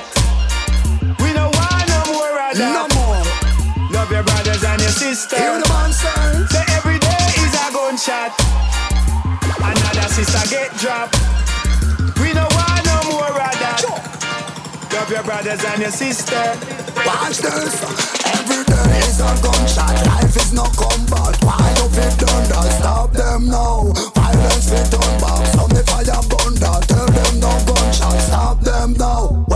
that. We don't want no more of that. No more. Love your brothers and your sisters. Hear the monsters. Say every day is a gunshot. Another sister get dropped. We don't want no more of that. Love your brothers and your sisters. Watch this. Every day is a gunshot. Life is no combat. Why don't we turn that? Stop them now. Violence we turn back. Some if fire am that. Tell them no gunshot. Stop them now.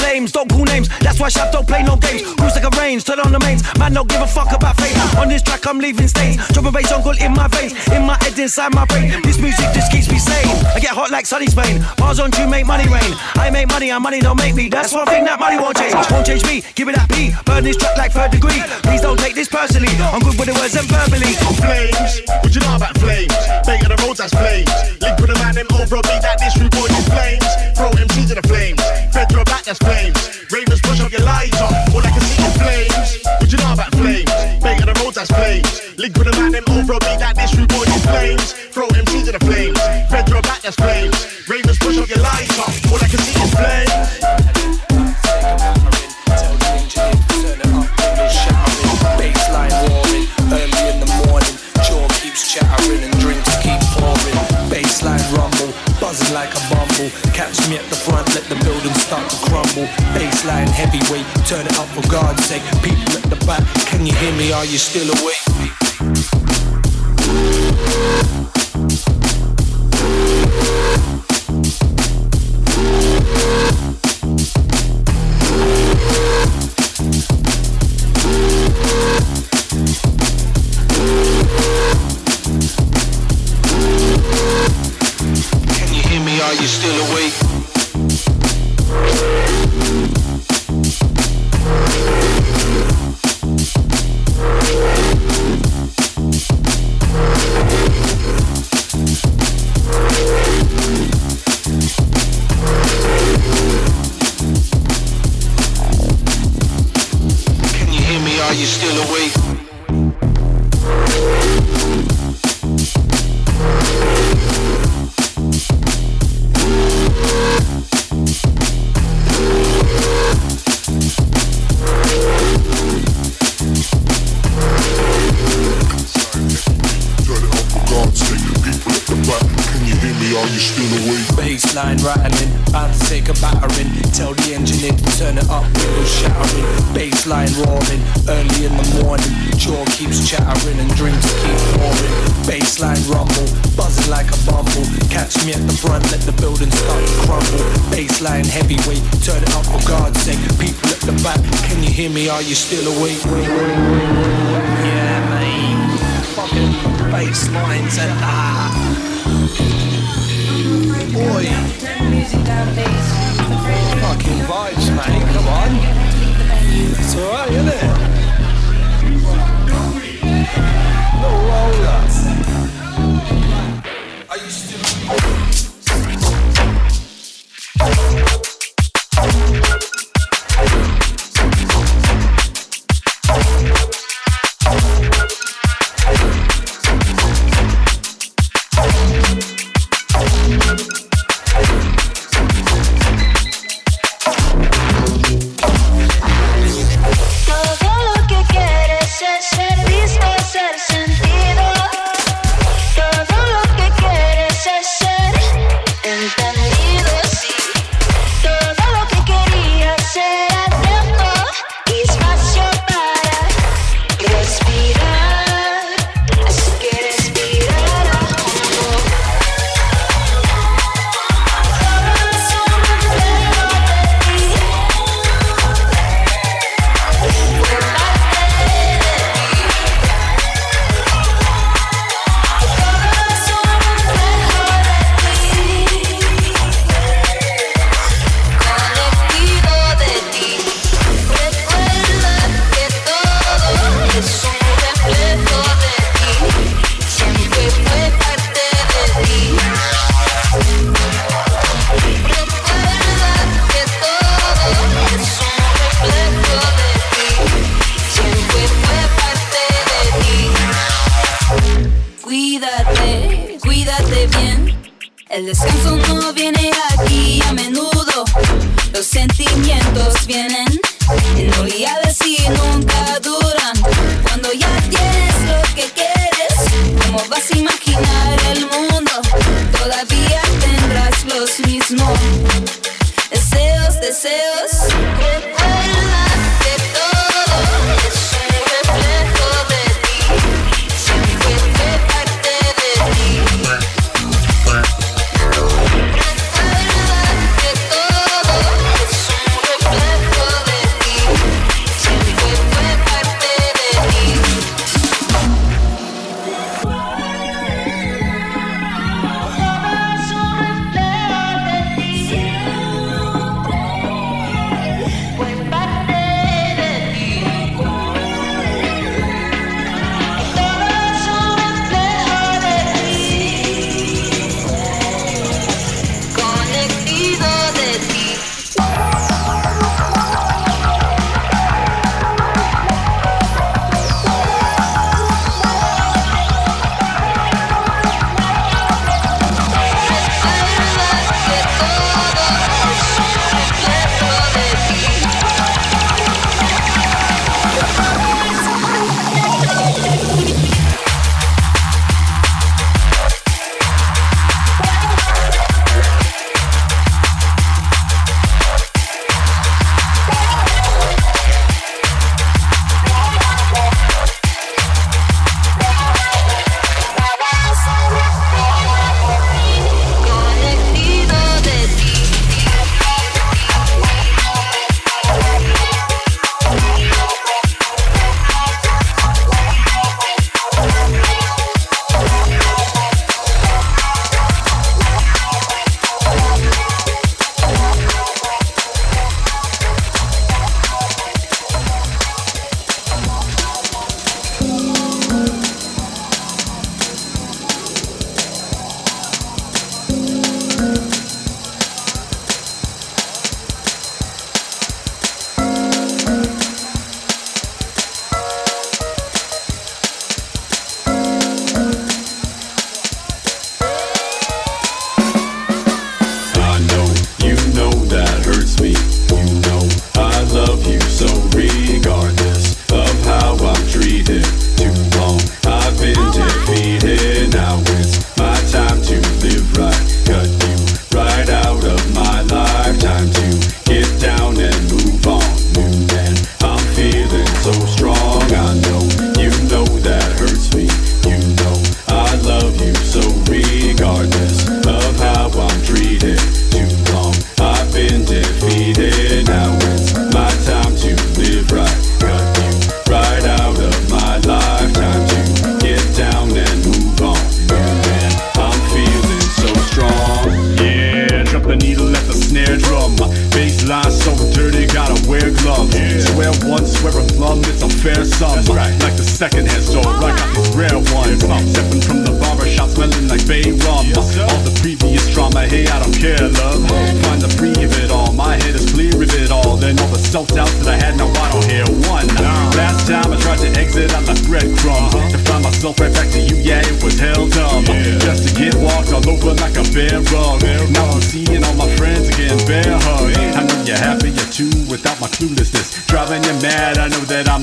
Flames, don't call names. That's why Shaq don't play no games. Cruise like a range, turn on the mains. Man, don't give a fuck about fame. On this track, I'm leaving stains. Dropping bass uncle in my veins, in my head, inside my brain. This music just keeps me sane. I get hot like sunny Spain. Bars on you make money rain. I make money and money don't make me. That's one thing that money won't change. Won't change me. Give it that P. Burn this track like third degree. Please don't take this personally. I'm good with the words and verbally. Flames, what you know about flames? Bait the roads, that's flames. Link with a man, them over a beat that this boy is flames. That's flames. Ravens push up your lights up. All I can see is flames. What you know about flames? Bait of the roads, that's flames. Link with a man, them over a beat that this boy is flames. Throw Are you still awake? The engineer to turn it up, windows shattering. Bassline roaring, early in the morning. Jaw keeps chattering and drinks keep pouring. Bassline rumble, buzzing like a bumble. Catch me at the front, let the building start to crumble. Bassline heavyweight, turn it up for God's sake. People at the back, can you hear me? Are you still awake? Yeah, mate. Fucking basslines and ah. Boy. Fucking vibes, mate. Come on. It's alright, isn't it? Little roller.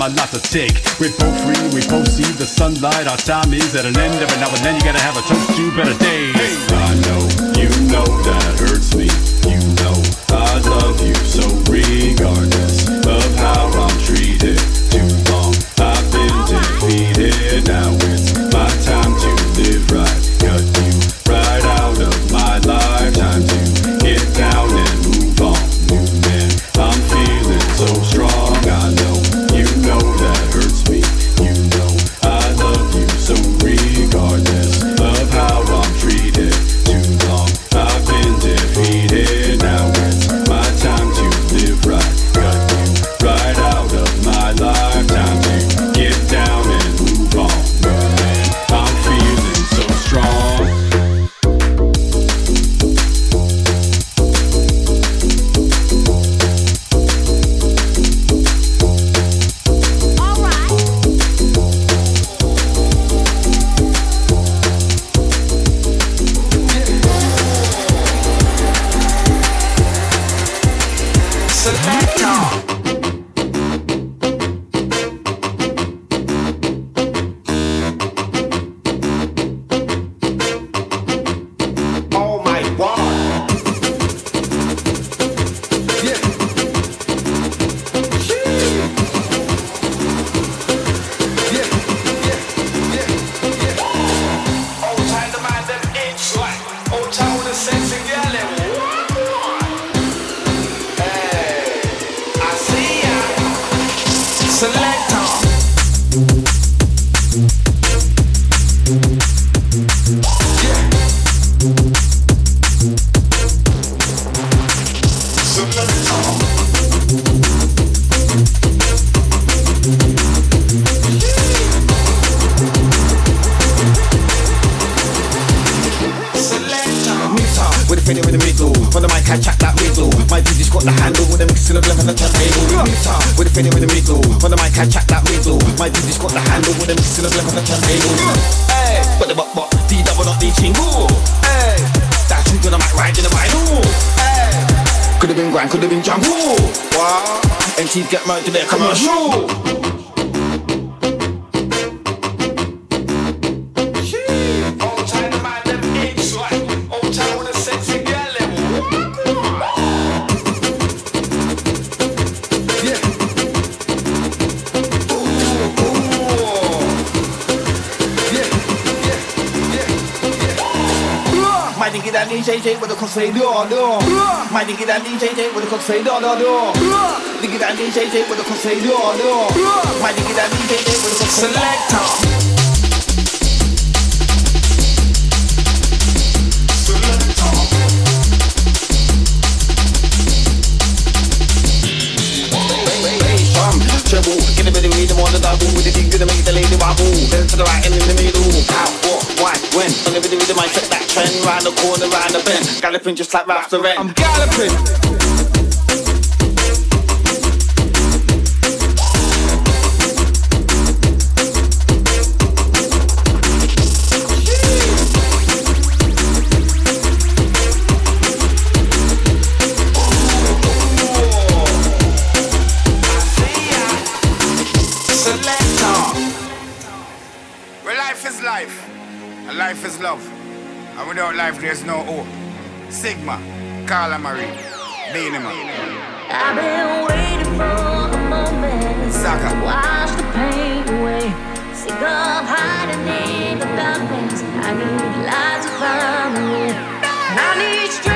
lot to take. We're both free, we both see the sunlight. Our time is at an end. Every now and then you gotta have a toast to better days. I know, you know that hurts me. You know I love you so regardless. DJ with the crusade door door. My diggy that DJ with the crusade door door door. Diggy that DJ with the crusade door door. My diggy that DJ with the crusade selector. Treble, get a bit of rhythm on the double with the dig to the make the lady wobble. Then to the right and in the middle when. On the rhythm, I set that trend. Round the corner, round the bend. Galloping just like Ralph Lauren. I'm galloping. life there's no hope. Sigma, Carla Marie, Benema. I've been waiting for a moment. Saka. Wash the pain away. Sick of hiding in the darkness. I need light to find me. I need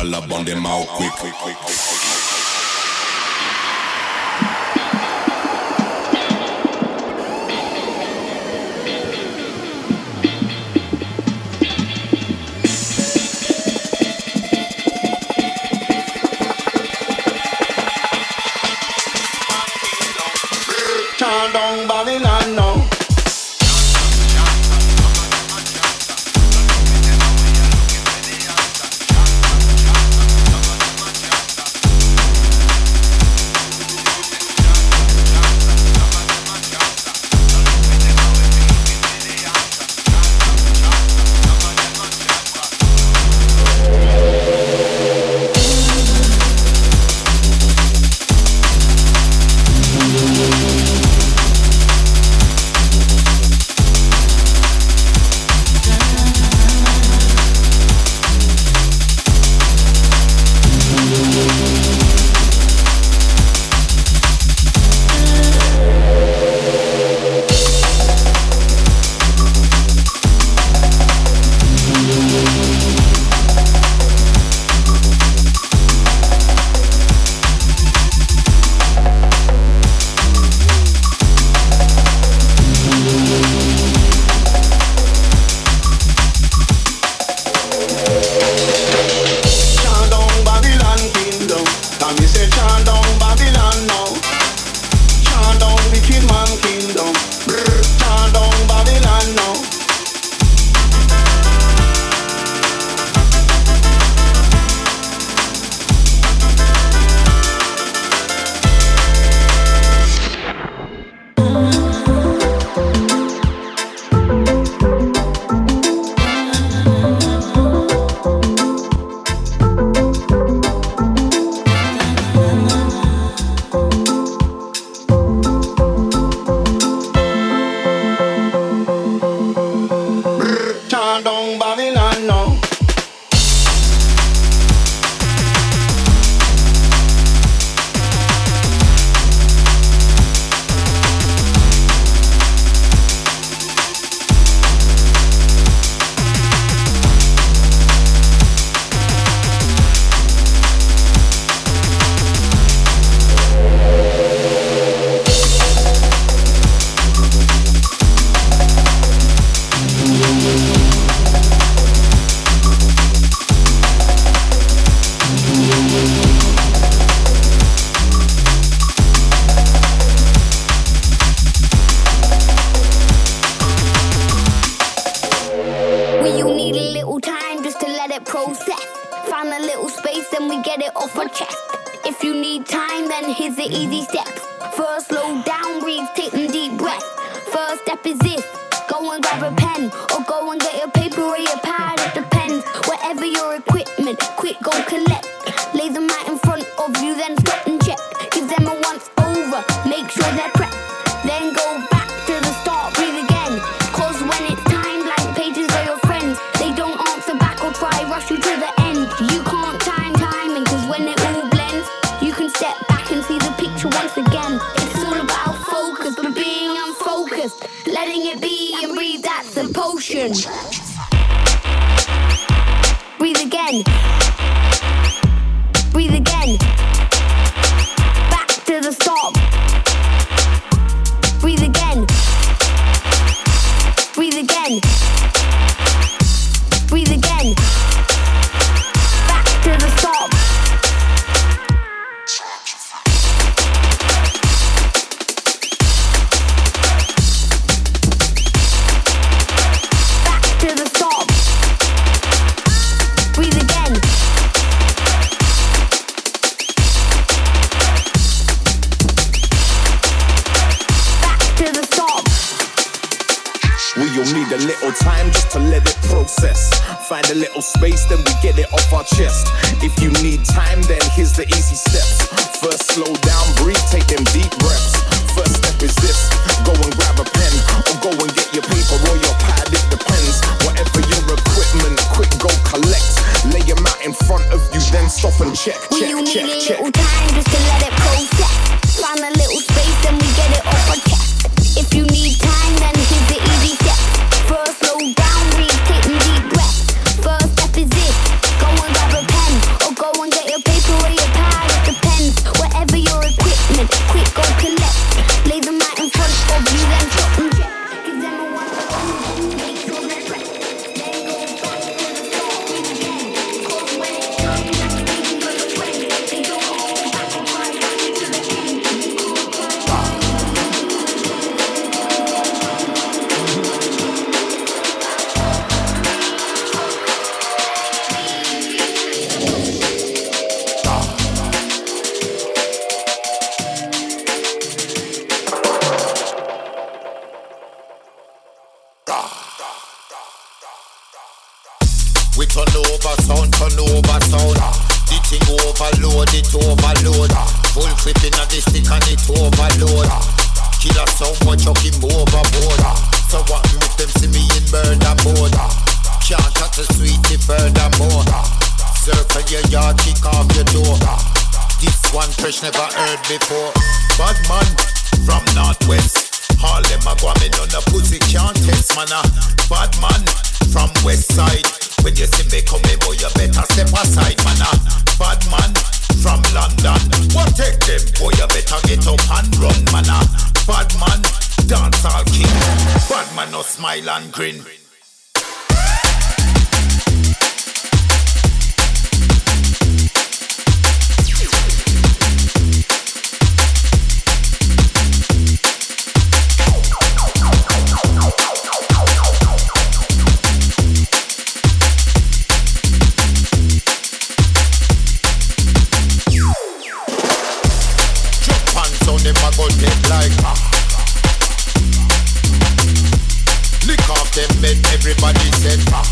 a back while I burn them out quick. Verde. before. body said pop.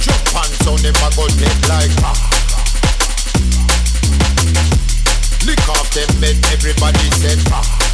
Jump on go dead like. Lick off bed, everybody said pop.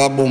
Call me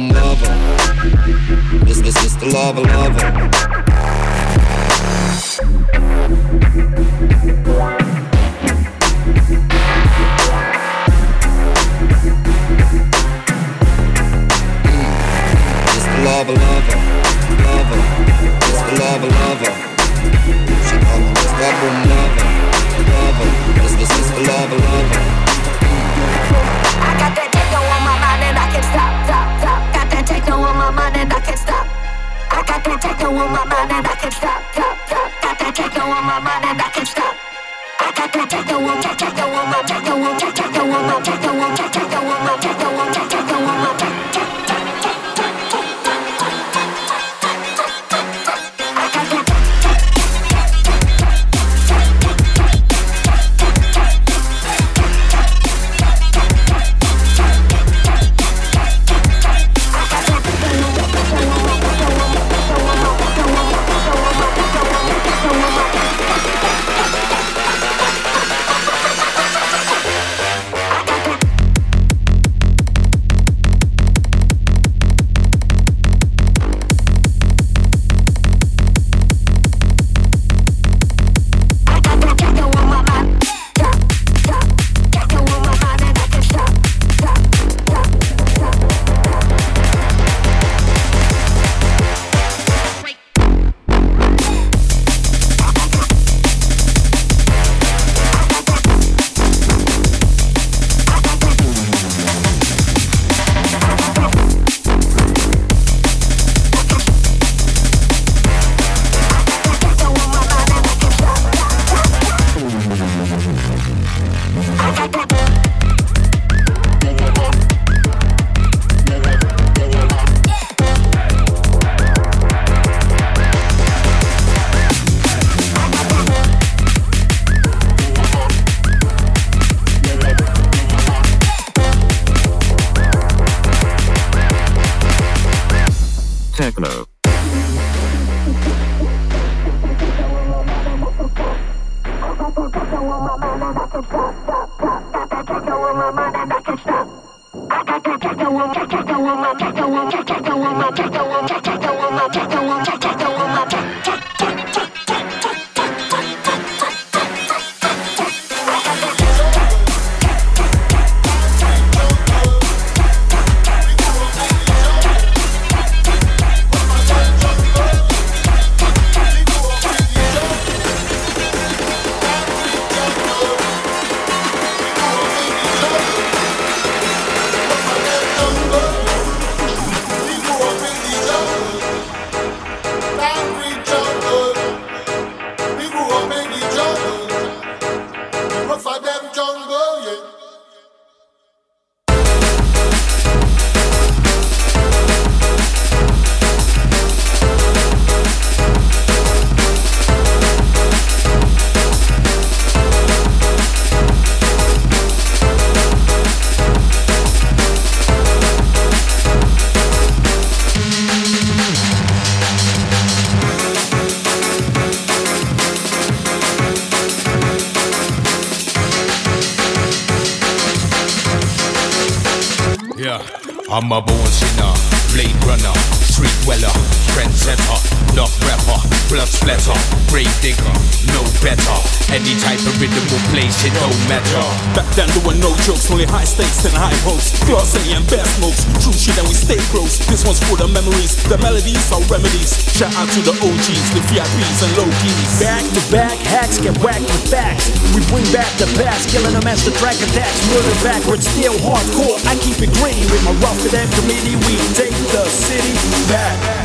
Yeah, only high stakes and high hopes. Gloss and best smokes, true shit and we stay close. This one's for the memories, the melodies are remedies. Shout out to the OGs, the VIPs and low keys. Back to back, hacks get whacked with facts. We bring back the past, killing them as the track attacks. Murder backwards, still hardcore. I keep it green with my rough and committee. We take the city back.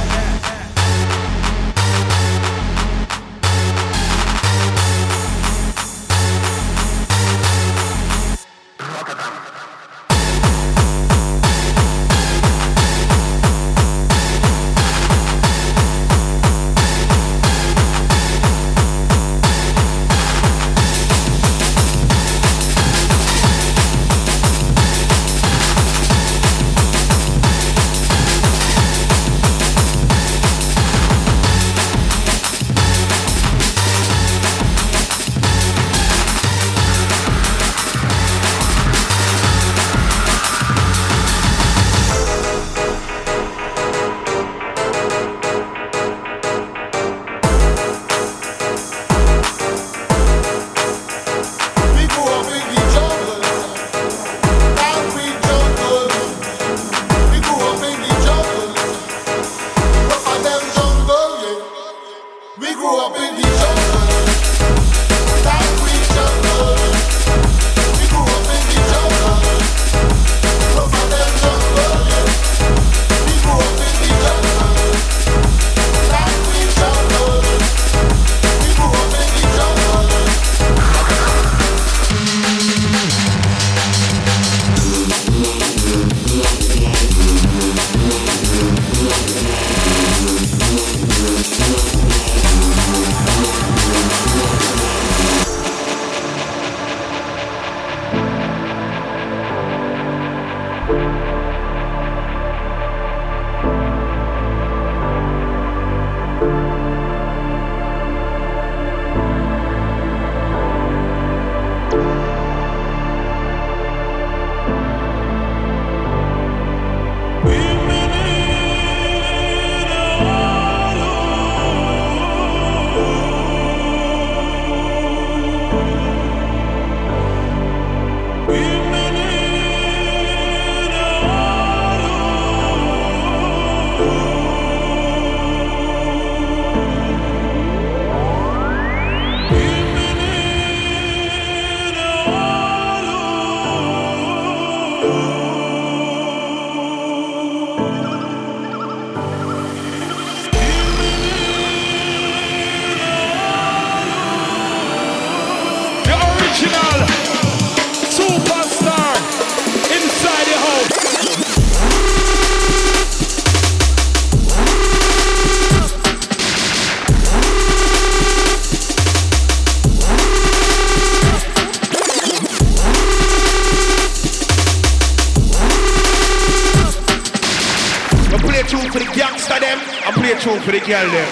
Alcalde.